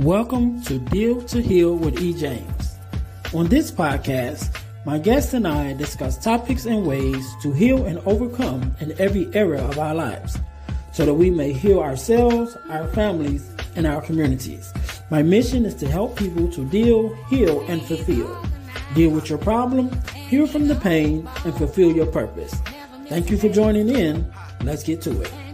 Welcome to Deal to Heal with E. James. On this podcast, my guests and I discuss topics and ways to heal and overcome in every area of our lives so that we may heal ourselves, our families, and our communities. My mission is to help people to deal, heal, and fulfill. Deal with your problem, heal from the pain, and fulfill your purpose. Thank you for joining in. Let's get to it.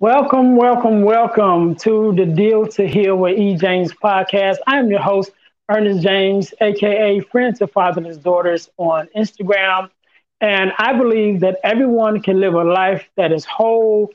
Welcome, welcome, welcome to the Deal to Heal with E. James podcast. I'm your host, Earnest James, aka Friends of Fatherless Daughters on Instagram. And I believe that everyone can live a life that is whole,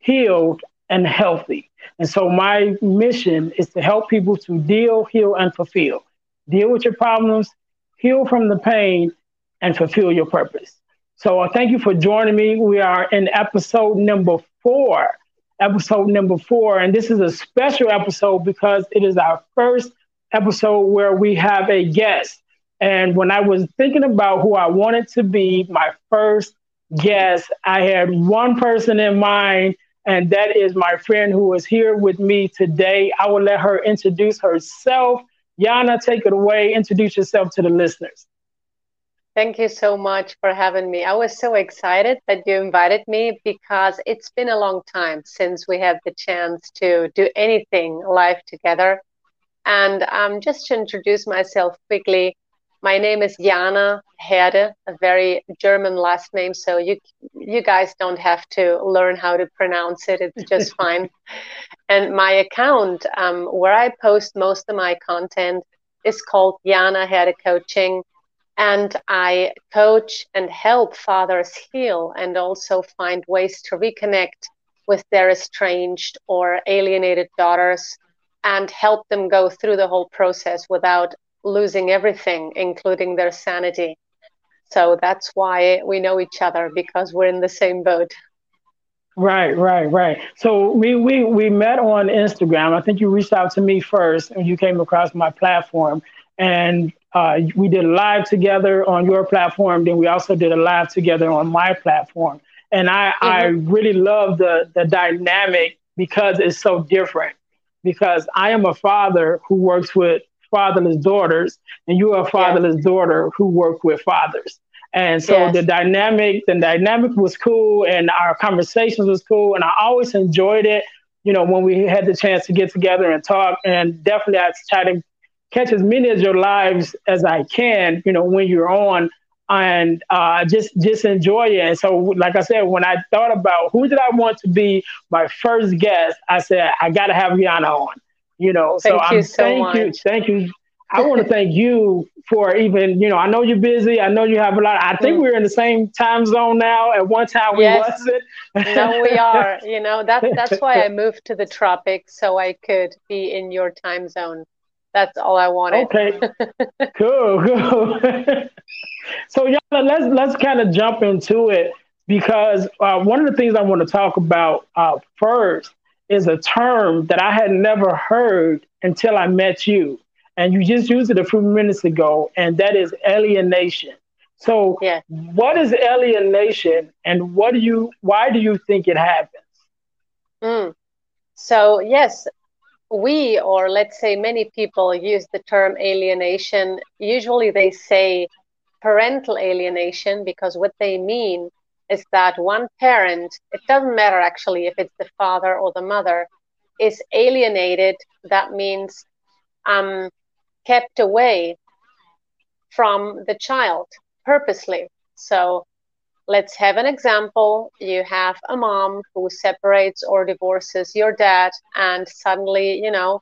healed, and healthy. And so my mission is to help people to deal, heal, and fulfill. Deal with your problems, heal from the pain, and fulfill your purpose. So uh, thank you for joining me. We are in episode number four, episode number four. And this is a special episode because it is our first episode where we have a guest. And when I was thinking about who I wanted to be my first guest, I had one person in mind, and that is my friend who is here with me today. I will let her introduce herself. Jana, take it away. Introduce yourself to the listeners. Thank you so much for having me. I was so excited that you invited me because it's been a long time since we had the chance to do anything live together. And um, just to introduce myself quickly, my name is Jana Herde, a very German last name, so you you guys don't have to learn how to pronounce it. It's just fine. And my account, um, where I post most of my content, is called Jana Herde Coaching and I coach and help fathers heal and also find ways to reconnect with their estranged or alienated daughters and help them go through the whole process without losing everything, including their sanity. So that's why we know each other because we're in the same boat. Right, right, right. So we we we met on Instagram. I think you reached out to me first, and you came across my platform, and uh, we did a live together on your platform. Then we also did a live together on my platform. And I, mm-hmm. I really love the, the dynamic because it's so different. Because I am a father who works with fatherless daughters, and you are a fatherless daughter who work with fathers. And so yes. the dynamic, the dynamic was cool, and our conversations was cool, and I always enjoyed it. You know, when we had the chance to get together and talk, and definitely I try to catch as many of your lives as I can, you know, when you're on and uh, just just enjoy it. And so, like I said, when I thought about who did I want to be my first guest, I said I got to have Jana on. You know, thank so you I'm so thank much. you, thank you. I want to thank you for even, you know, I know you're busy. I know you have a lot. I think mm. we're in the same time zone now. At one time, we yes. wasn't. no, we are. You know, that's that's why I moved to the tropics so I could be in your time zone. That's all I wanted. Okay. cool, cool. so yeah, let's let's kind of jump into it because uh, one of the things I want to talk about uh, first is a term that I had never heard until I met you, and you just used it a few minutes ago, and that is alienation. So, yeah. what is alienation, and what do you? Why do you think it happens? Mm. So yes, we, or let's say many people, use the term alienation. Usually they say parental alienation because what they mean is that one parent, it doesn't matter actually if it's the father or the mother, is alienated. That means um, kept away from the child purposely. So let's have an example. You have a mom who separates or divorces your dad, and suddenly, you know,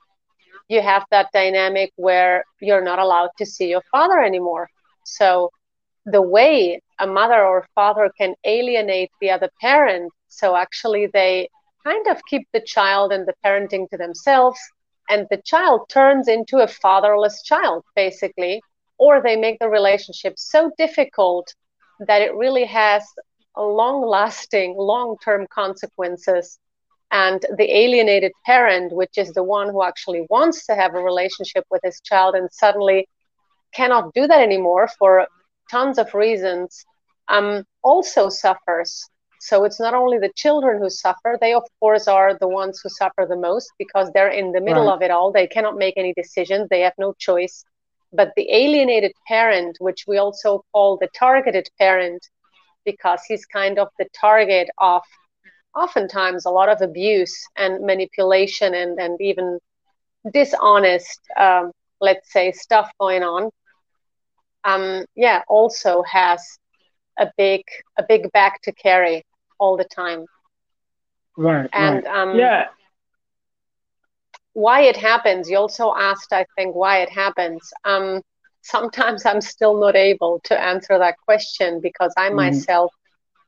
you have that dynamic where you're not allowed to see your father anymore. So, the way a mother or father can alienate the other parent, so actually they kind of keep the child and the parenting to themselves, and the child turns into a fatherless child, basically, or they make the relationship so difficult that it really has long lasting, long term consequences. And the alienated parent, which is the one who actually wants to have a relationship with his child and suddenly cannot do that anymore for tons of reasons, um, also suffers. So it's not only the children who suffer, they, of course, are the ones who suffer the most because they're in the middle right. of it all. They cannot make any decisions, they have no choice. But the alienated parent, which we also call the targeted parent, because he's kind of the target of oftentimes a lot of abuse and manipulation and, and even dishonest, um, let's say, stuff going on. Um, yeah, also has a big a big bag to carry all the time. Right. And right. Um, yeah. Why it happens? You also asked, I think, why it happens. Um, sometimes I'm still not able to answer that question because I mm-hmm. myself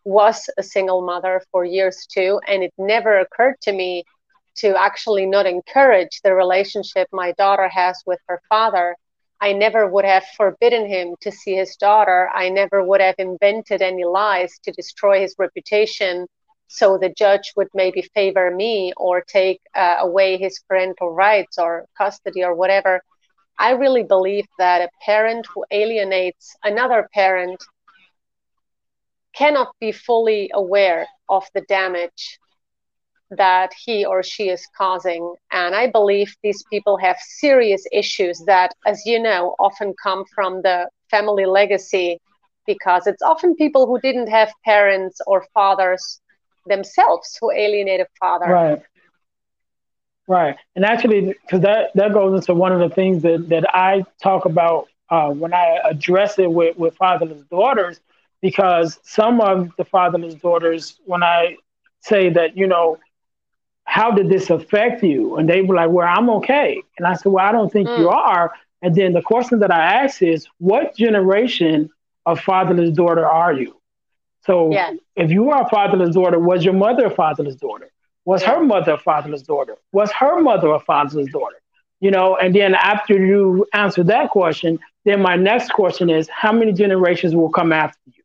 was a single mother for years too, and it never occurred to me to actually not encourage the relationship my daughter has with her father. I never would have forbidden him to see his daughter. I never would have invented any lies to destroy his reputation so the judge would maybe favor me or take uh, away his parental rights or custody or whatever. I really believe that a parent who alienates another parent cannot be fully aware of the damage that he or she is causing. And I believe these people have serious issues that, as you know, often come from the family legacy because it's often people who didn't have parents or fathers themselves who alienate a father. Right. Right. And actually, because that, that goes into one of the things that, that I talk about uh, when I address it with, with fatherless daughters because some of the fatherless daughters, when I say that, you know, how did this affect you? And they were like, well, I'm okay. And I said, well, I don't think mm. you are. And then the question that I ask is, what generation of fatherless daughter are you? So if you are a fatherless daughter, was your mother a fatherless daughter? Was her mother a fatherless daughter? Was her mother a fatherless daughter? You know, and then after you answer that question, then my next question is, how many generations will come after you?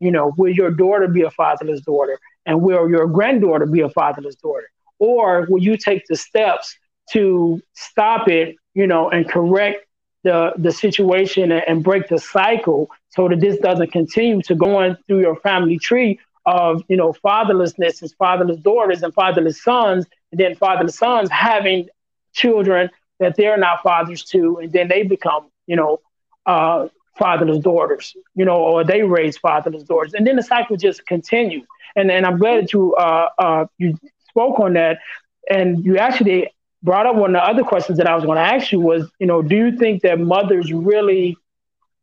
You know, will your daughter be a fatherless daughter? And will your granddaughter be a fatherless daughter? Or will you take the steps to stop it, you know, and correct the, the situation and, and break the cycle so that this doesn't continue to go on through your family tree of, you know, fatherlessness and fatherless daughters and fatherless sons, and then fatherless sons having children that they're not fathers to, and then they become, you know, uh, fatherless daughters, you know, or they raise fatherless daughters, and then the cycle just continues. And and I'm glad that you uh, uh, you spoke on that, and you actually brought up one of the other questions that I was going to ask you was, you know, do you think that mothers really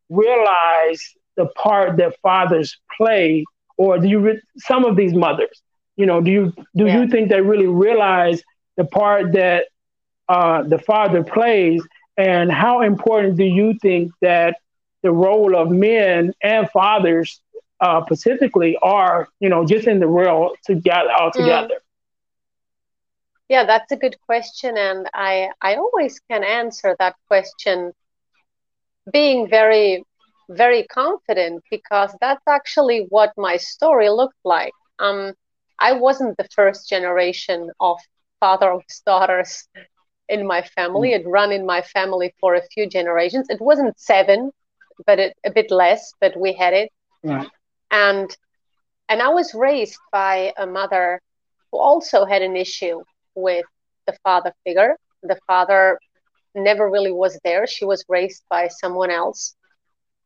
realize the part that fathers play, or do you re- some of these mothers, you know, do you do yeah. you think they really realize the part that uh, the father plays, and how important do you think that the role of men and fathers uh, specifically are, you know, just in the world together all together? Mm. Yeah, that's a good question, and I I always can answer that question being very very confident because that's actually what my story looked like. Um, I wasn't the first generation of fatherless daughters in my family. Mm. It ran in my family for a few generations. It wasn't seven, but it, a bit less, but we had it. Right. And and I was raised by a mother who also had an issue with the father figure. The father never really was there. She was raised by someone else.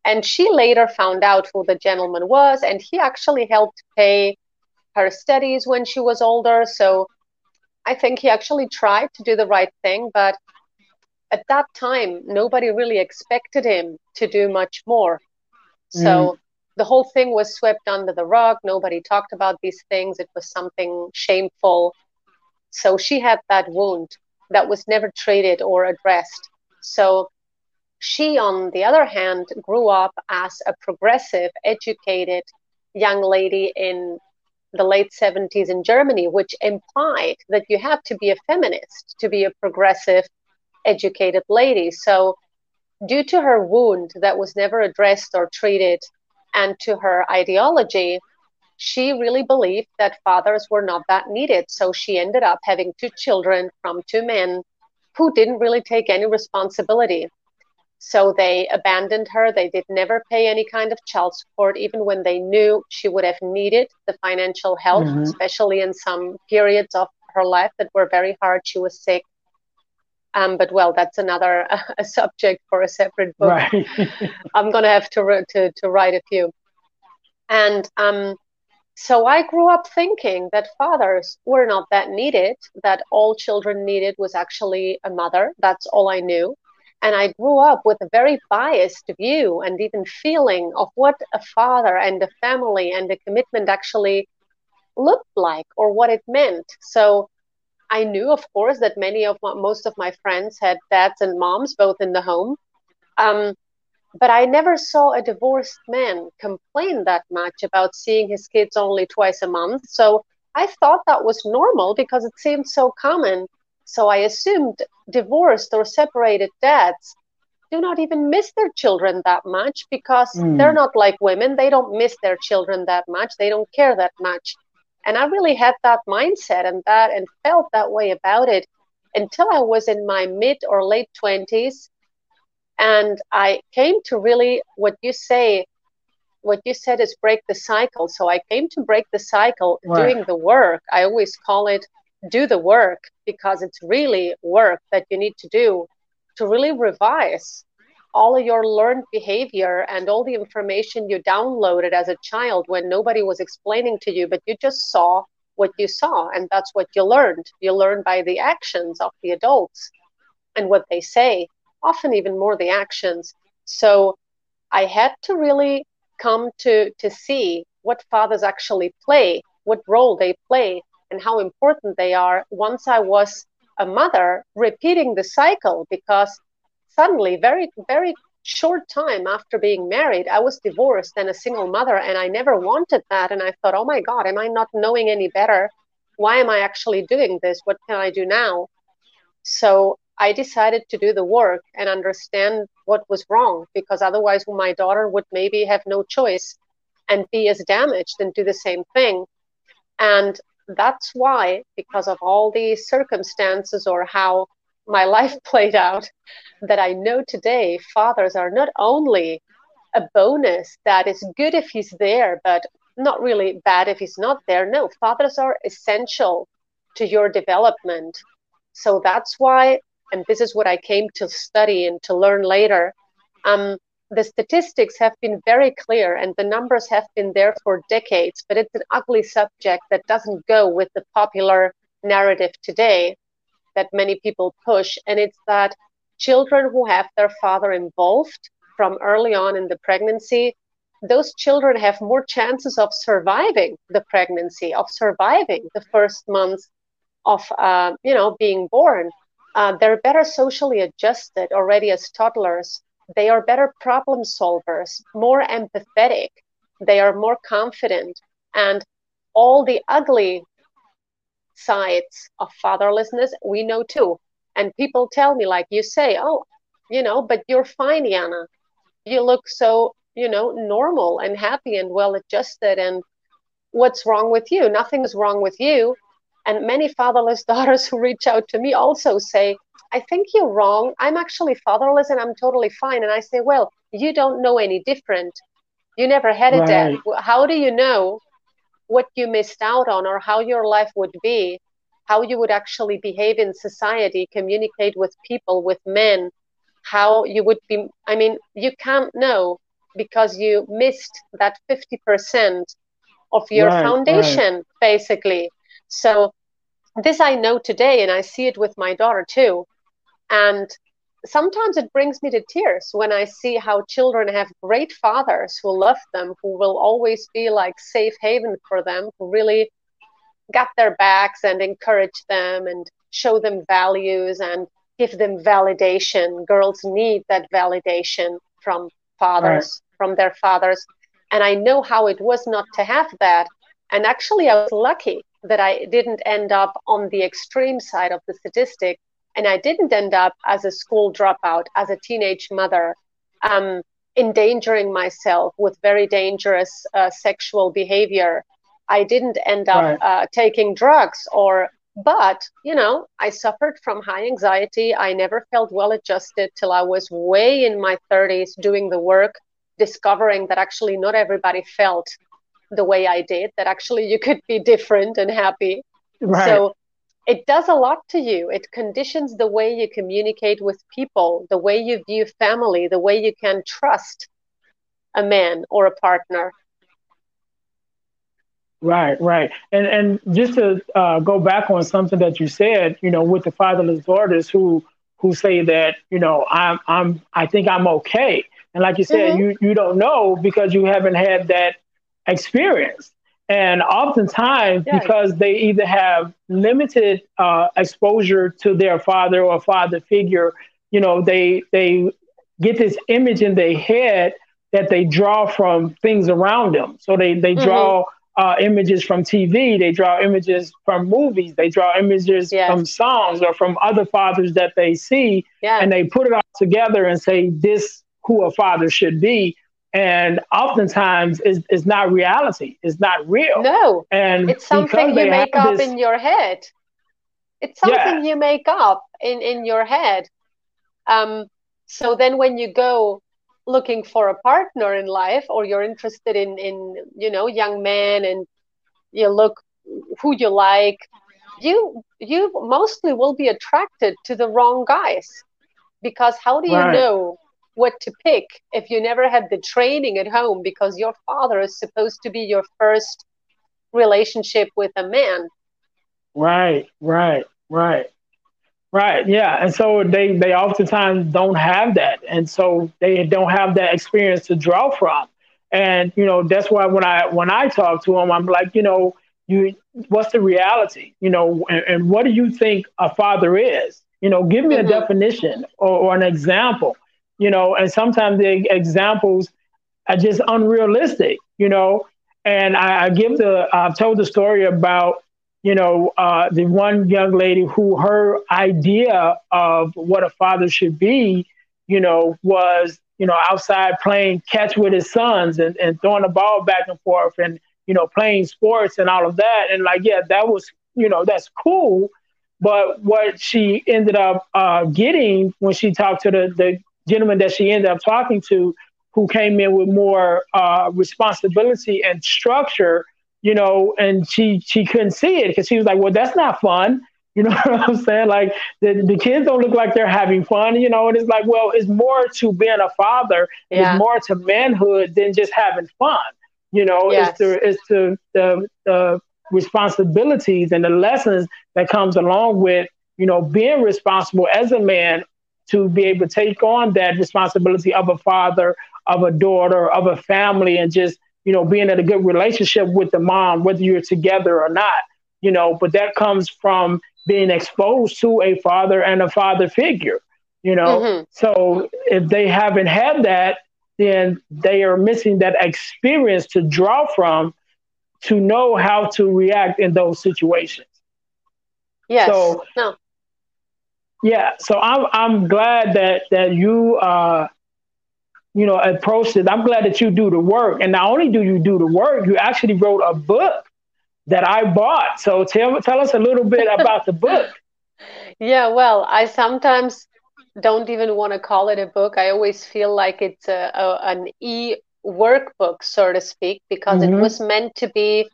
And she later found out who the gentleman was, and he actually helped pay her studies when she was older. So I think he actually tried to do the right thing, but at that time, nobody really expected him to do much more. So mm. the whole thing was swept under the rug. Nobody talked about these things. It was something shameful. So she had that wound that was never treated or addressed. So she, on the other hand, grew up as a progressive, educated young lady in the late 70s in Germany, which implied that you had to be a feminist to be a progressive educated lady. So, due to her wound that was never addressed or treated, and to her ideology, she really believed that fathers were not that needed. So, she ended up having two children from two men who didn't really take any responsibility. So they abandoned her. They did never pay any kind of child support, even when they knew she would have needed the financial help, mm-hmm. especially in some periods of her life that were very hard. She was sick. Um, but well, that's another uh, a subject for a separate book. Right. I'm gonna have to, to to write a few. And um, so I grew up thinking that fathers were not that needed. That all children needed was actually a mother. That's all I knew. And I grew up with a very biased view and even feeling of what a father and a family and a commitment actually looked like or what it meant. So I knew, of course, that many of my, most of my friends had dads and moms both in the home. Um, but I never saw a divorced man complain that much about seeing his kids only twice a month. So I thought that was normal because it seemed so common. So I assumed divorced or separated dads do not even miss their children that much because mm. they're not like women. They don't miss their children that much. They don't care that much. And I really had that mindset and that and felt that way about it until I was in my mid or late 20s. And I came to really what you say, what you said is break the cycle. So I came to break the cycle doing the work. I always call it do the work because it's really work that you need to do to really revise all of your learned behavior and all the information you downloaded as a child when nobody was explaining to you, but you just saw what you saw and that's what you learned. You learn by the actions of the adults and what they say, often even more the actions. So I had to really come to to see what fathers actually play, what role they play and how important they are once I was a mother repeating the cycle because suddenly very very short time after being married i was divorced and a single mother and i never wanted that. And i thought oh my god am i not knowing any better? Why am i actually doing this? What can i do now? So i decided to do the work and understand what was wrong because otherwise my daughter would maybe have no choice and be as damaged and do the same thing and that's why, because of all these circumstances or how my life played out, that I know today fathers are not only a bonus that is good if he's there, but not really bad if he's not there. No, fathers are essential to your development. So that's why, and this is what I came to study and to learn later. Um, the statistics have been very clear and the numbers have been there for decades, but it's an ugly subject that doesn't go with the popular narrative today that many people push. And it's that children who have their father involved from early on in the pregnancy, those children have more chances of surviving the pregnancy, of surviving the first months of, uh, you know, being born. Uh, they're better socially adjusted already as toddlers they are better problem solvers, more empathetic, they are more confident, and all the ugly sides of fatherlessness we know too. And people tell me, like you say, oh, you know, but you're fine, Jana. You look so, you know, normal and happy and well adjusted. And what's wrong with you? Nothing's wrong with you. And many fatherless daughters who reach out to me also say, I think you're wrong. I'm actually fatherless and I'm totally fine. And I say, Well, you don't know any different. You never had a right. dad. How do you know what you missed out on or how your life would be? How you would actually behave in society, communicate with people, with men, how you would be. I mean, you can't know because you missed that 50% of your right, foundation, right. basically. So, this I know today, and I see it with my daughter too. And sometimes it brings me to tears when I see how children have great fathers who love them, who will always be like safe haven for them, who really got their backs and encourage them and show them values and give them validation. Girls need that validation from fathers, right. from their fathers. And I know how it was not to have that. And actually, I was lucky that I didn't end up on the extreme side of the statistic and I didn't end up as a school dropout, as a teenage mother, um, endangering myself with very dangerous uh, sexual behavior. I didn't end up right. uh, taking drugs or but you know i suffered from high anxiety i never felt well adjusted till i was way in my 30s doing the work discovering that actually not everybody felt the way i did that actually you could be different and happy. Right. so it does a lot to you. It conditions the way you communicate with people the way you view family the way you can trust a man or a partner. Right, right, and and just to uh, go back on something that you said, you know, with the fatherless daughters who who say that, you know, I'm I'm I think I'm okay, and like you said, mm-hmm. you you don't know because you haven't had that experience, and oftentimes yes. because they either have limited uh, exposure to their father or father figure, you know, they they get this image in their head that they draw from things around them, so they they mm-hmm. draw uh, images from TV, they draw images from movies, they draw images yes. from songs or from other fathers that they see, yeah. and they put it all together and say this who a father should be. And oftentimes is is not reality. It's not real. No, and it's something you make up this, in your head. It's something yeah. you make up in in your head. Um, so then when you go looking for a partner in life or you're interested in in you know young men and you look who you like you you mostly will be attracted to the wrong guys because how do you right. know what to pick if you never had the training at home because your father is supposed to be your first relationship with a man right right right Right. Yeah. And so they they oftentimes don't have that, and so they don't have that experience to draw from. And you know that's why when I when I talk to them, I'm like, you know, you what's the reality? You know, and, and what do you think a father is? You know, give me mm-hmm. a definition or, or an example. You know, and sometimes the examples are just unrealistic. You know, and I, I give the I've told the story about you know, uh, the one young lady who her idea of what a father should be, you know, was, you know, outside playing catch with his sons and, and throwing the ball back and forth and, you know, playing sports and all of that. And like, yeah, that was, you know, that's cool. But what she ended up uh, getting when she talked to the, the gentleman that she ended up talking to, who came in with more uh, responsibility and structure, you know, and she she couldn't see it because she was like, well, that's not fun. You know what I'm saying? Like the, the kids don't look like they're having fun, you know, and it's like, well, it's more to being a father, yeah. it's more to manhood than just having fun. You know, yes. it's to it's to the the responsibilities and the lessons that comes along with, you know, being responsible as a man to be able to take on that responsibility of a father, of a daughter, of a family, and just you know, being in a good relationship with the mom, whether you're together or not, you know, but that comes from being exposed to a father and a father figure, you know. Mm-hmm. So if they haven't had that, then they are missing that experience to draw from to know how to react in those situations. Yes. So, no. Yeah. So I'm I'm glad that that you uh you know, approached it. I'm glad that you do the work. And not only do you do the work, you actually wrote a book that I bought. So tell tell us a little bit about the book. Yeah, well, I sometimes don't even want to call it a book. I always feel like it's a, a an e workbook, so to speak, because mm-hmm. it was meant to be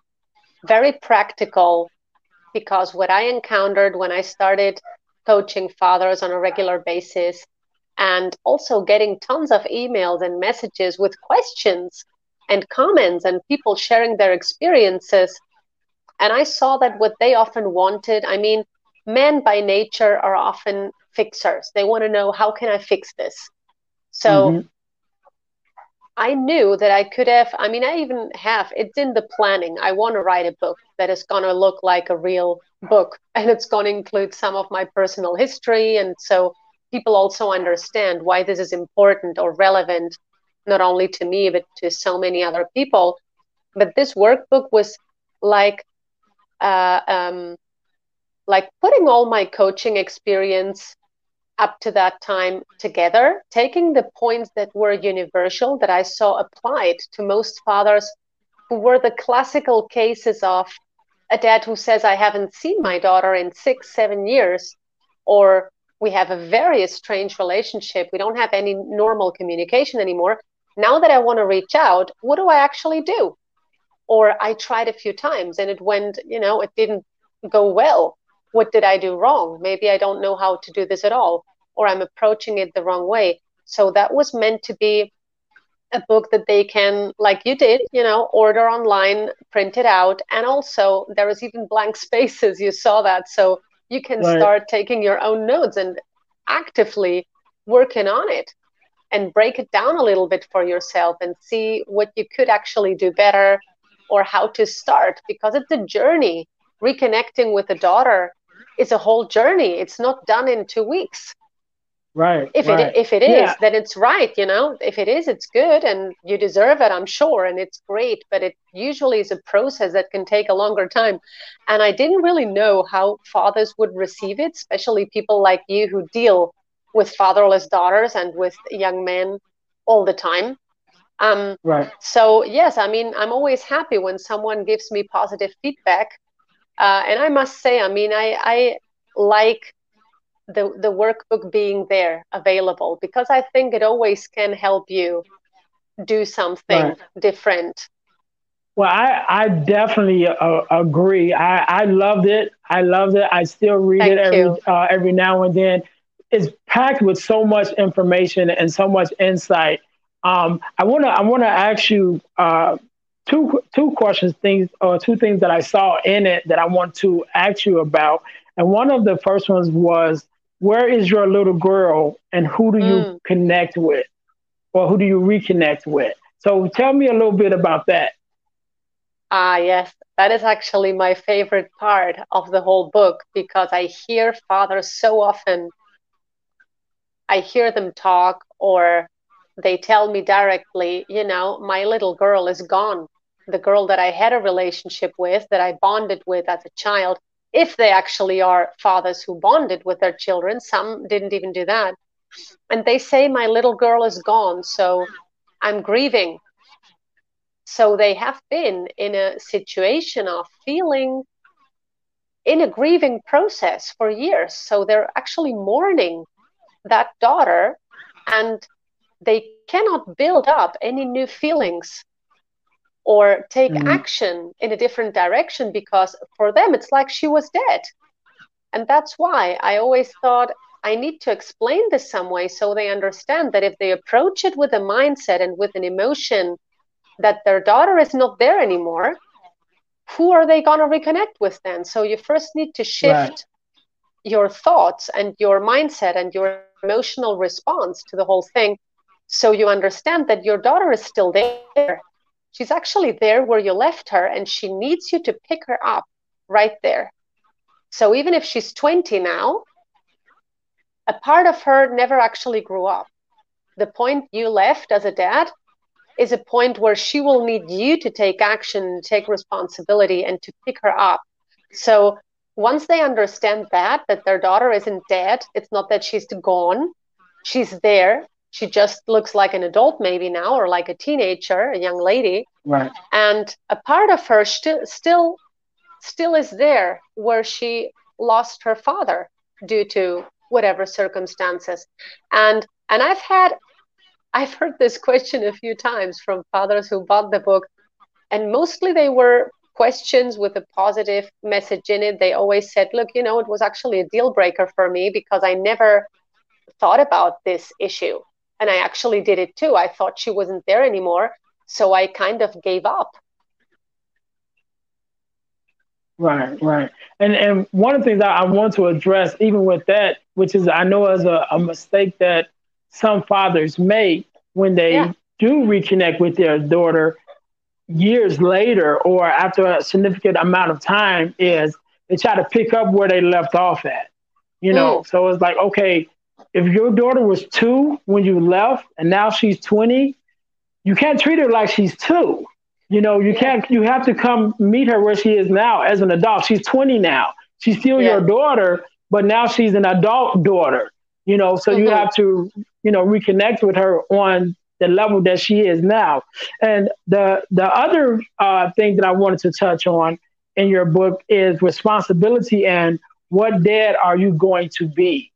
very practical. Because what I encountered when I started coaching fathers on a regular basis and also getting tons of emails and messages with questions and comments and people sharing their experiences. And I saw that what they often wanted, I mean, men by nature are often fixers. They want to know how can I fix this? So mm-hmm. I knew that I could have, I mean, I even have, it's in the planning. I want to write a book that is going to look like a real book and it's going to include some of my personal history. And so people also understand why this is important or relevant, not only to me, but to so many other people. But this workbook was like, uh, um, like putting all my coaching experience up to that time together, taking the points that were universal that I saw applied to most fathers who were the classical cases of a dad who says, I haven't seen my daughter in six, seven years, or we have a very strange relationship. We don't have any normal communication anymore. Now that I want to reach out, what do I actually do? Or I tried a few times and it went, you know, it didn't go well. What did I do wrong? Maybe I don't know how to do this at all, or I'm approaching it the wrong way. So that was meant to be a book that they can, like you did, you know, order online, print it out. And also, there is even blank spaces. You saw that. So you can right. start taking your own notes and actively working on it and break it down a little bit for yourself and see what you could actually do better or how to start because it's a journey reconnecting with a daughter is a whole journey. It's not done in two weeks. Right if right. it if it is yeah. then it's right you know? If it is it's good and you deserve it i'm sure and it's great but it usually is a process that can take a longer time. And i didn't really know how fathers would receive it especially people like you who deal with fatherless daughters and with young men all the time. Um, right. so yes i mean i'm always happy when someone gives me positive feedback uh, and i must say i mean i i like the the workbook being there available because I think it always can help you do something right. different. Well, I, I definitely uh, agree. I, I loved it. I loved it. I still read Thank it every uh, every now and then. It's packed with so much information and so much insight. Um, I wanna I wanna ask you uh, two two questions, things or two things that I saw in it that I want to ask you about. And one of the first ones was where is your little girl and who do you mm. connect with or who do you reconnect with? So tell me a little bit about that. Ah, yes, that is actually my favorite part of the whole book because I hear fathers so often. I hear them talk or they tell me directly, you know, my little girl is gone. The girl that I had a relationship with, that I bonded with as a child, if they actually are fathers who bonded with their children. Some didn't even do that. And they say, My little girl is gone, so I'm grieving. So they have been in a situation of feeling in a grieving process for years. So they're actually mourning that daughter and they cannot build up any new feelings or take mm-hmm. action in a different direction because for them it's like she was dead. And that's why I always thought I need to explain this some way so they understand that if they approach it with a mindset and with an emotion that their daughter is not there anymore, who are they going to reconnect with then? So you first need to shift right. your thoughts and your mindset and your emotional response to the whole thing so you understand that your daughter is still there She's actually there where you left her, and she needs you to pick her up right there. So even if she's 20 now, a part of her never actually grew up. The point you left as a dad is a point where she will need you to take action, take responsibility, and to pick her up. So once they understand that, that their daughter isn't dead, it's not that she's gone, she's there, she just looks like an adult maybe now or like a teenager a young lady. Right. And a part of her still still still is there where she lost her father due to whatever circumstances. And and i've had i've heard this question a few times from fathers who bought the book and mostly they were questions with a positive message in it. They always said look you know it was actually a deal breaker for me because i never thought about this issue and I actually did it too. I thought she wasn't there anymore. So I kind of gave up. Right, right. And and one of the things that I want to address, even with that, which is I know as a, a mistake that some fathers make when they yeah. do reconnect with their daughter years later or after a significant amount of time is they try to pick up where they left off at. You know, mm. so it's like, okay, if your daughter was two when you left and now she's 20, you can't treat her like she's two. You know, you yeah. can't, you have to come meet her where she is now as an adult. She's 20 now. She's still yeah. your daughter, but now she's an adult daughter, you know, so mm-hmm. you have to, you know, reconnect with her on the level that she is now. And the, the other uh, thing that I wanted to touch on in your book is responsibility and what dad are you going to be?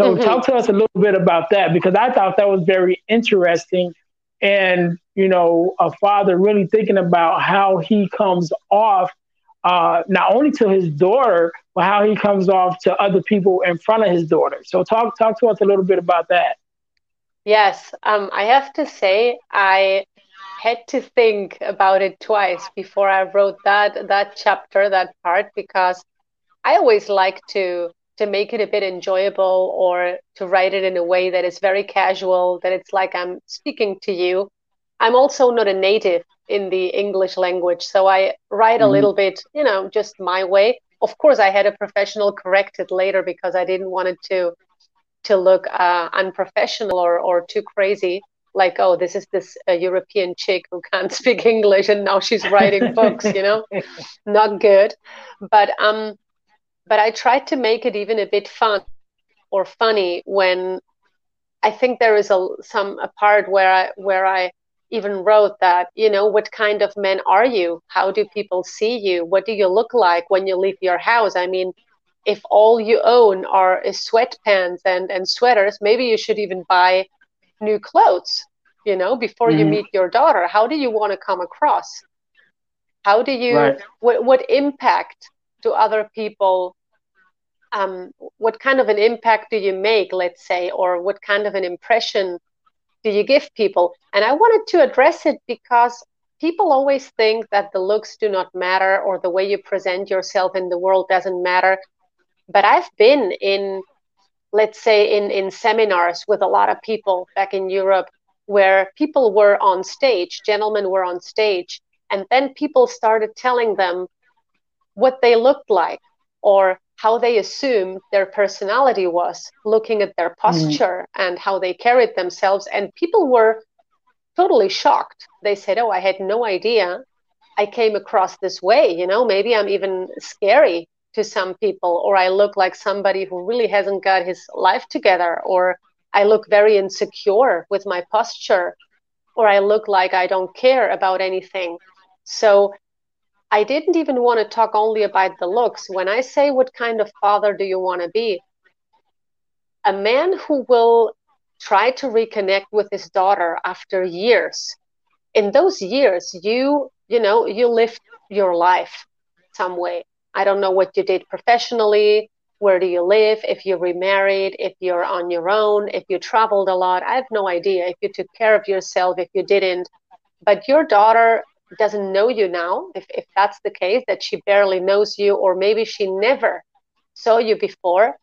So mm-hmm. talk to us a little bit about that because I thought that was very interesting. And you know a father really thinking about how he comes off uh, not only to his daughter but how he comes off to other people in front of his daughter. So talk talk to us a little bit about that. Yes um, i have to say i had to think about it twice before i wrote that that chapter that part because i always like to to make it a bit enjoyable or to write it in a way that is very casual, that it's like I'm speaking to you. I'm also not a native in the English language, so I write a mm-hmm. little bit, you know, just my way. Of course, I had a professional correct it later because I didn't want it to to look uh, unprofessional or, or too crazy like oh this is this uh, european chick who can't speak english and now she's writing books you know not good but um but I tried to make it even a bit fun or funny when I think there is a some a part where I where I even wrote that you know what kind of men are you? How do people see you? What do you look like when you leave your house? I mean if all you own are is sweatpants and and sweaters maybe you should even buy new clothes you know before mm-hmm. you meet your daughter. How do you want to come across? How do you right. what what impact do other people um, what kind of an impact do you make, let's say, or what kind of an impression do you give people? And I wanted to address it because people always think that the looks do not matter or the way you present yourself in the world doesn't matter. But I've been in, let's say, in, in seminars with a lot of people back in Europe where people were on stage, gentlemen were on stage, and then people started telling them what they looked like or how they assumed their personality was, looking at their mm. posture mm. and how they carried themselves. And people were totally shocked. They said, Oh, I had no idea I came across this way. You know, maybe I'm even scary to some people, or I look like somebody who really hasn't got his life together, or I look very insecure with my posture, or I look like I don't care about anything. So I didn't even want to talk only about the looks. When I say, what kind of father do you want to be? A man who will try to reconnect with his daughter after years. In those years, you, you know, you lived your life some way. I don't know what you did professionally. Where do you live? If you remarried, if you're on your own, if you traveled a lot, I have no idea. If you took care of yourself, if you didn't. But your daughter doesn't know you now, if, if that's the case, that she barely knows you, or maybe she never saw you before,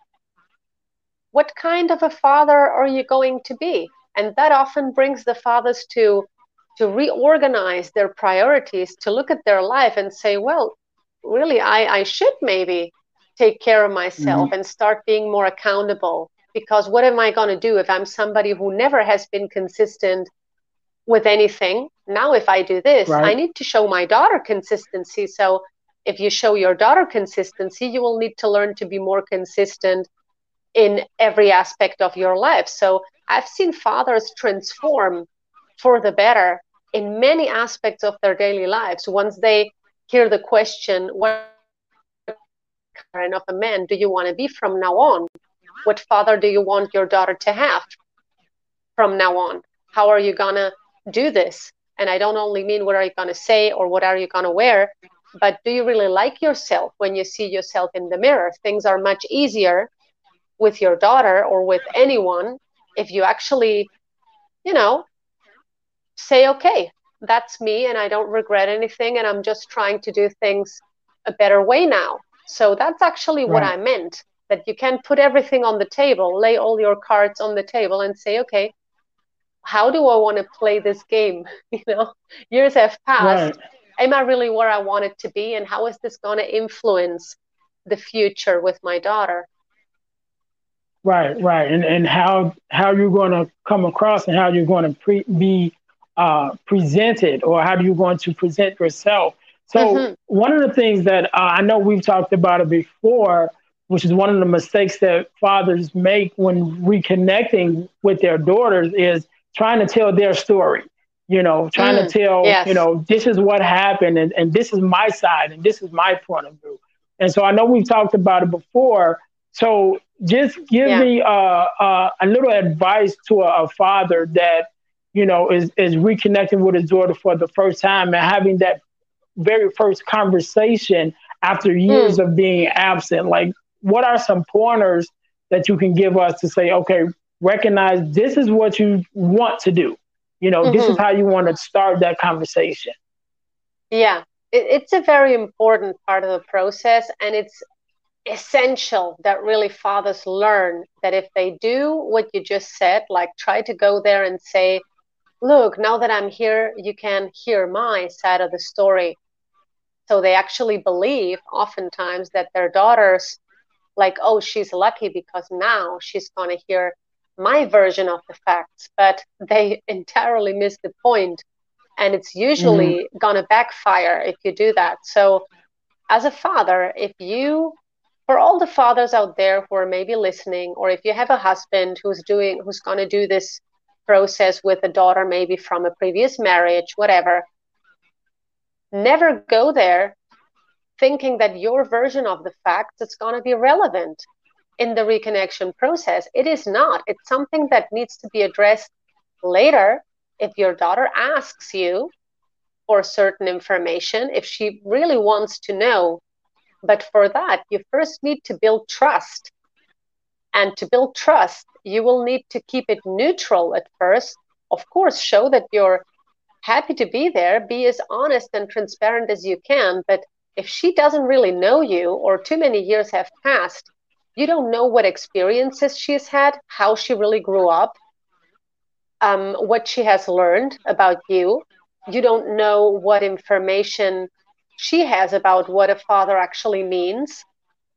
what kind of a father are you going to be? And that often brings the fathers to to reorganize their priorities, to look at their life and say, well, really, I, I should maybe take care of myself mm-hmm. and start being more accountable. Because what am I going to do if I'm somebody who never has been consistent with anything. Now, if I do this, right. I need to show my daughter consistency. So, if you show your daughter consistency, you will need to learn to be more consistent in every aspect of your life. So, I've seen fathers transform for the better in many aspects of their daily lives once they hear the question, What kind of a man do you want to be from now on? What father do you want your daughter to have from now on? How are you going to do this and i don't only mean what are you going to say or what are you going to wear but do you really like yourself when you see yourself in the mirror things are much easier with your daughter or with anyone if you actually you know say okay that's me and i don't regret anything and i'm just trying to do things a better way now so that's actually right. what i meant that you can put everything on the table lay all your cards on the table and say okay how do I want to play this game? You know, years have passed. Right. Am I really where I want it to be? And how is this going to influence the future with my daughter? Right, right, and and how how you're going to come across and how you're going to pre- be uh, presented, or how you're going to present yourself. So mm-hmm. one of the things that uh, I know we've talked about it before, which is one of the mistakes that fathers make when reconnecting with their daughters, is trying to tell their story. you know, trying mm, to tell, yes. you know, this is what happened and, and this is my side and this is my point of view. And so I know we've talked about it before. So just give yeah. me uh, uh, a little advice to a, a, father that, you know, is, is reconnecting with his daughter for the first time and having that very first conversation after years mm. of being absent. Like, what are some pointers that you can give us to say, okay, recognize this is what you want to do? You know, mm-hmm. this is mm-hmm. how you want to start that conversation. Yeah, it, it's a very important part of the process, and it's essential that really fathers learn that if they do what you just said, like try to go there and say, Look, now that I'm here, you can hear my side of the story. So they actually believe oftentimes that their daughters, like, oh, she's lucky because now she's going to hear my version of the facts, but they entirely miss the point. And it's usually mm-hmm. going to backfire if you do that. So, as a father, if you, for all the fathers out there who are maybe listening, or if you have a husband who's doing, who's going to do this process with a daughter, maybe from a previous marriage, whatever, never go there thinking that your version of the facts is going to be relevant in the reconnection process. It is not. It's something that needs to be addressed later if your daughter asks you for certain information, if she really wants to know. But for that, you first need to build trust. And to build trust, you will need to keep it neutral at first. Of course, show that you're happy to be there, be as honest and transparent as you can. But if she doesn't really know you or too many years have passed, you don't know what experiences she's had, how she really grew up, um, what she has learned about you. You don't know what information she has about what a father actually means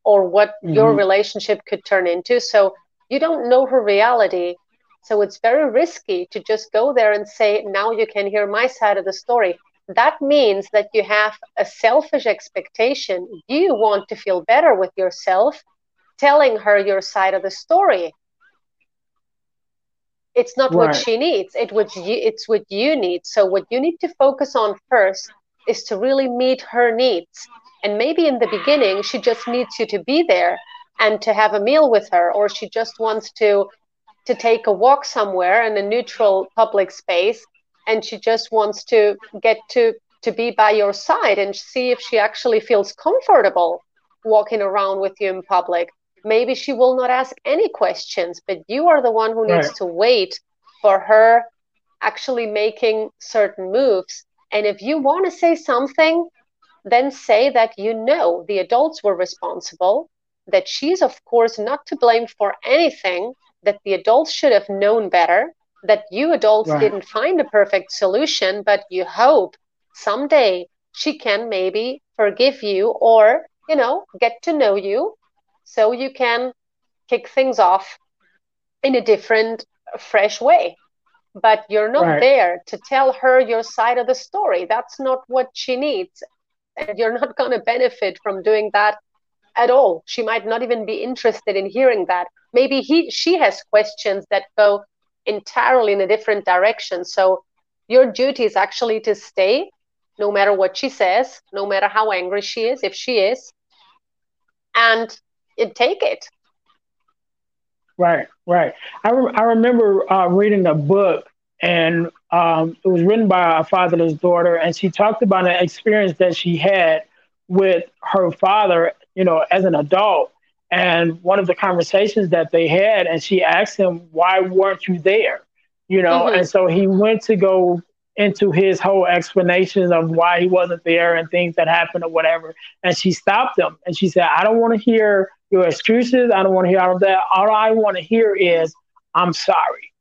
or what mm-hmm. your relationship could turn into. So you don't know her reality. So it's very risky to just go there and say, now you can hear my side of the story. That means that you have a selfish expectation. You want to feel better with yourself telling her your side of the story. It's not right. what she needs. It what you, it's what you need. So what you need to focus on first is to really meet her needs. And maybe in the beginning she just needs you to be there and to have a meal with her or she just wants to to take a walk somewhere in a neutral public space and she just wants to get to to be by your side and see if she actually feels comfortable walking around with you in public maybe she will not ask any questions but you are the one who needs right. to wait for her actually making certain moves and if you want to say something then say that you know the adults were responsible that she's of course not to blame for anything that the adults should have known better that you adults right. didn't find a perfect solution but you hope someday she can maybe forgive you or you know get to know you so you can kick things off in a different fresh way. But you're not right. there to tell her your side of the story. That's not what she needs. And you're not going to benefit from doing that at all. She might not even be interested in hearing that. Maybe he she has questions that go entirely in a different direction. So your duty is actually to stay no matter what she says no matter how angry she is if she is and take it. Right, right. I, re- I remember uh, reading a book, and um, it was written by a fatherless daughter, and she talked about an experience that she had with her father, you know, as an adult. And one of the conversations that they had, and she asked him, "Why weren't you there?" You know, mm-hmm. and so he went to go into his whole explanation of why he wasn't there and things that happened or whatever. And she stopped him and she said, I don't want to hear your excuses. I don't want to hear all of that. All I want to hear is, I'm sorry,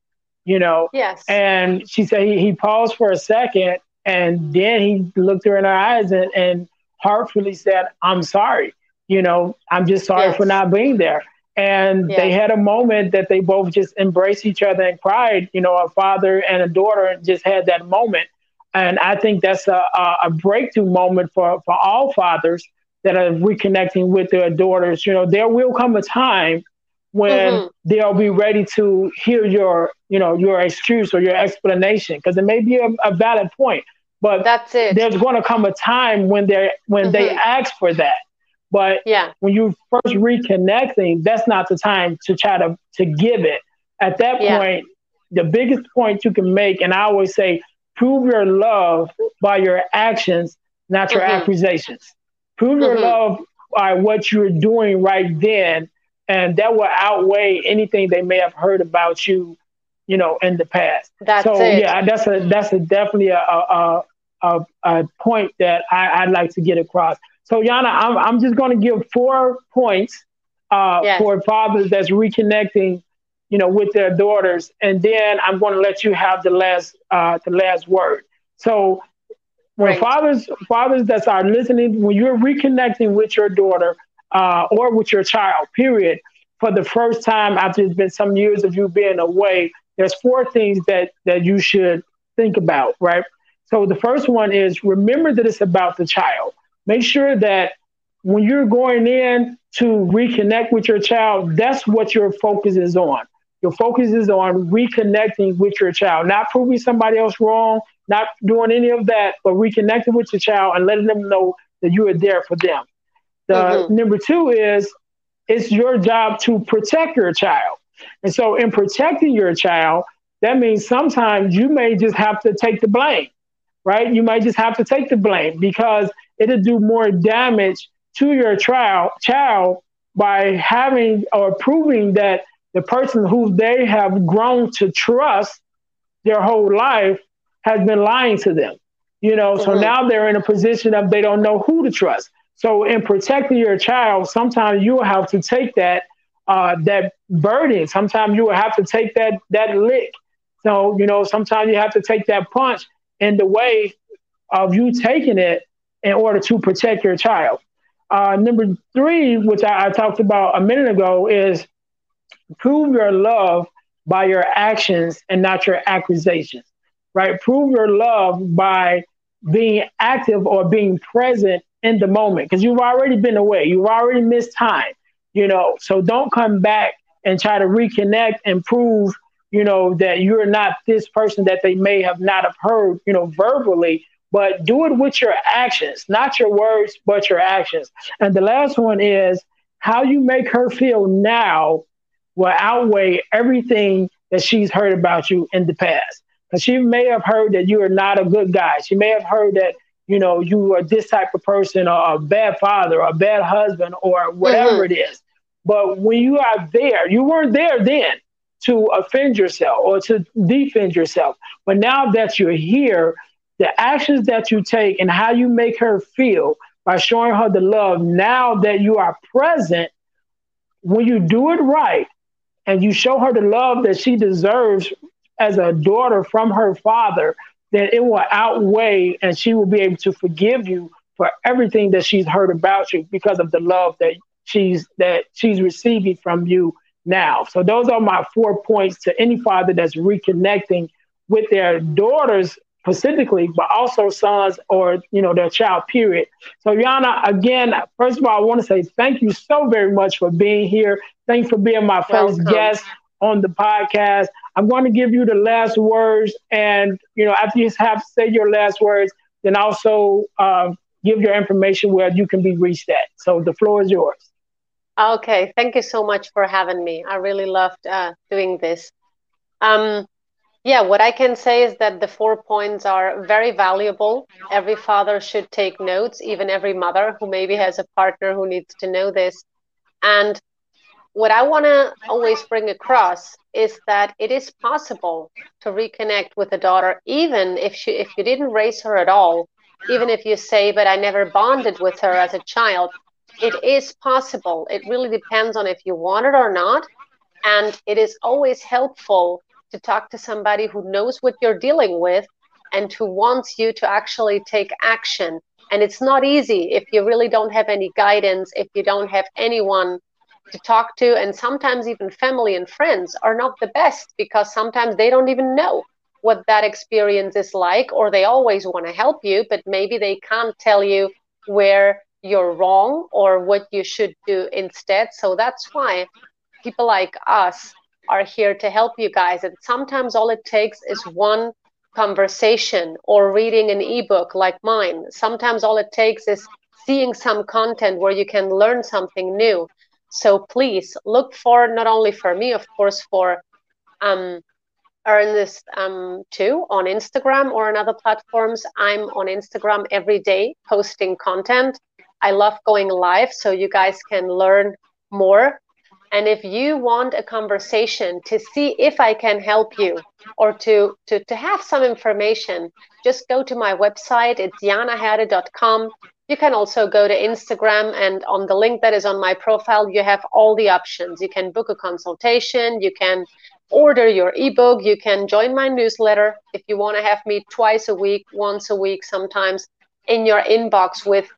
you know? Yes. And she said he, he paused for a second and then he looked her in her eyes and, and heartfully said, I'm sorry. You know, I'm just sorry yes. for not being there. And yes. they had a moment that they both just embraced each other and cried. You know, a father and a daughter just had that moment. And I think that's a, a, a breakthrough moment for, for all fathers that are reconnecting with their daughters, you know, there will come a time when mm-hmm. they'll be ready to hear your you know, your excuse or your explanation because it may be a, a, valid point. But that's it. There's going to come a time when they when mm-hmm. they ask for that. But yeah. when you first reconnecting, that's not the time to try to to give it. At that yeah. point, the biggest point you can make, and I always say, prove your love by your actions, not your mm-hmm. accusations. Prove mm-hmm. your love by what you're doing right then, and that will outweigh anything they may have heard about you, you know, in the past. That's so it. yeah, that's a that's a definitely a a, a, a point that I, would like to get across. So Jana, I'm I'm just going to give four points uh, yes. for fathers that's reconnecting, you know, with their daughters, and then I'm going to let you have the last uh, the last word. So when right. fathers fathers that are listening, when you're reconnecting with your daughter uh, or with your child, period, for the first time after it's been some years of you being away, there's four things that that you should think about, right? So the first one is remember that it's about the child. Make sure that when you're going in to reconnect with your child, that's what your focus is on. Your focus is on reconnecting with your child, not proving somebody else wrong, not doing any of that, but reconnecting with your child and letting them know that you are there for them. The mm-hmm. number two is it's your job to protect your child. And so in protecting your child, that means sometimes you may just have to take the blame, right? You might just have to take the blame because it'll do more damage to your child child by having or proving that the person who they have grown to trust their whole life has been lying to them. You know, mm-hmm. so now they're in a position of they don't know who to trust. So in protecting your child, sometimes you will have to take that uh, that burden. Sometimes you will have to take that that lick. So you know, sometimes you have to take that punch in the way of you taking it in order to protect your child. Uh, number three, which I, I talked about a minute ago, is prove your love by your actions and not your accusations, right? Prove your love by being active or being present in the moment because you've already been away. You've already missed time, you know. So don't come back and try to reconnect and prove, you know, that you're not this person that they may have not have heard, you know, verbally, but do it with your actions, not your words, but your actions. And the last one is how you make her feel now will outweigh everything that she's heard about you in the past. Because she may have heard that you are not a good guy. She may have heard that, you know, you are this type of person or a bad father or a bad husband or whatever mm-hmm. it is. But when you are there, you weren't there then to offend yourself or to defend yourself. But now that you're here, the actions that you take and how you make her feel by showing her the love now that you are present, when you do it right, and you show her the love that she deserves as a daughter from her father, then it will outweigh and she will be able to forgive you for everything that she's heard about you because of the love that she's that she's receiving from you now. So those are my four points to any father that's reconnecting with their daughters specifically, but also sons or you know their child. Period. So Jana, again, first of all, I want to say thank you so very much for being here. Thanks for being my first Welcome. guest on the podcast. I'm going to give you the last words, and you know after you have said your last words, then also uh, give your information where you can be reached at. So the floor is yours. Okay, thank you so much for having me. I really loved uh, doing this. Um, yeah, what I can say is that the four points are very valuable. Every father should take notes, even every mother who maybe has a partner who needs to know this. And what I want to always bring across is that it is possible to reconnect with a daughter, even if she if you didn't raise her at all, even if you say, "But I never bonded with her as a child." It is possible. It really depends on if you want it or not, and it is always helpful to talk to somebody who knows what you're dealing with and who wants you to actually take action. And it's not easy if you really don't have any guidance, if you don't have anyone to talk to. And sometimes even family and friends are not the best because sometimes they don't even know what that experience is like, or they always want to help you, but maybe they can't tell you where you're wrong or what you should do instead. So that's why people like us are here to help you guys. And sometimes all it takes is one conversation or reading an ebook like mine. Sometimes all it takes is seeing some content where you can learn something new. So please look for not only for me, of course, for um, Earnest um, too on Instagram or on other platforms. I'm on Instagram every day posting content. I love going live so you guys can learn more. And if you want a conversation to see if I can help you or to, to, to have some information, just go to my website. It's janaherde.com. You can also go to Instagram and on the link that is on my profile, you have all the options. You can book a consultation, you can order your ebook, you can join my newsletter if you want to have me twice a week, once a week, sometimes in your inbox with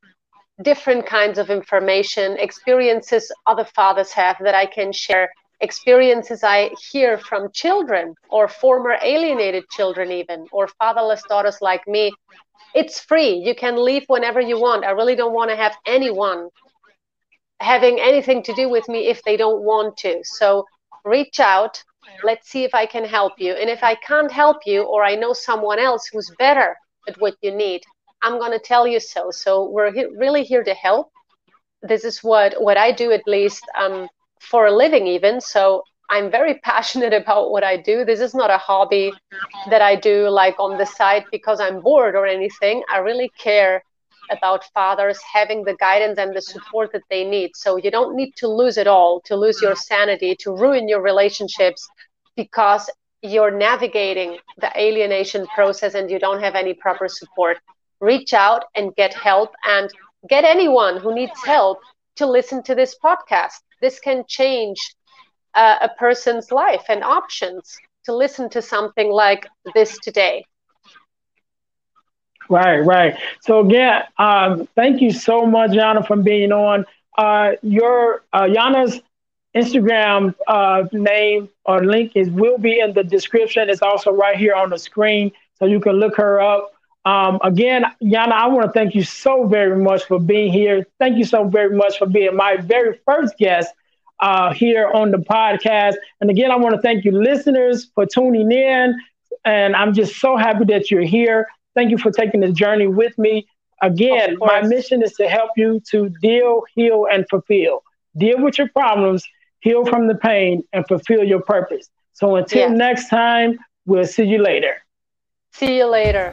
different kinds of information, experiences other fathers have that I can share, experiences I hear from children or former alienated children, even, or fatherless daughters like me. It's free. You can leave whenever you want. I really don't want to have anyone having anything to do with me if they don't want to. So reach out. Let's see if I can help you. And if I can't help you, or I know someone else who's better at what you need, I'm going to tell you so. So we're he- really here to help. This is what what I do at least um, for a living, even. So I'm very passionate about what I do. This is not a hobby that I do like on the side because I'm bored or anything. I really care about fathers having the guidance and the support that they need. So you don't need to lose it all, to lose your sanity, to ruin your relationships because you're navigating the alienation process and you don't have any proper support reach out and get help and get anyone who needs help to listen to this podcast. This can change uh, a person's life and options to listen to something like this today. Right, right. So again, um, thank you so much, Jana, for being on. Uh, your uh, Jana's Instagram uh, name or link is will be in the description. It's also right here on the screen, so you can look her up. Um, again, Jana, I want to thank you so very much for being here. Thank you so very much for being my very first guest uh, here on the podcast. And again, I want to thank you, listeners, for tuning in. And I'm just so happy that you're here. Thank you for taking this journey with me. Again, my mission is to help you to deal, heal, and fulfill. Deal with your problems, heal from the pain, and fulfill your purpose. So until yes. next time, we'll see you later. See you later.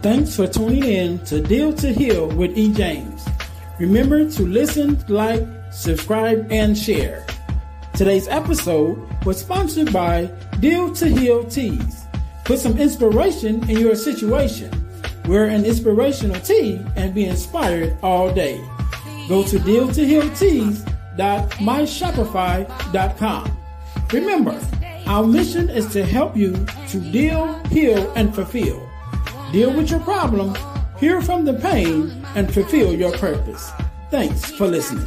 Thanks for tuning in to Deal to Heal with E. James. Remember to listen, like, subscribe, and share. Today's episode was sponsored by Deal to Heal Tees. Put some inspiration in your situation. Wear an inspirational tee and be inspired all day. Go to dealtohealtees.myshopify.com. Remember, our mission is to help you to deal, heal, and fulfill deal with your problem, hear from the pain, and fulfill your purpose. Thanks for listening.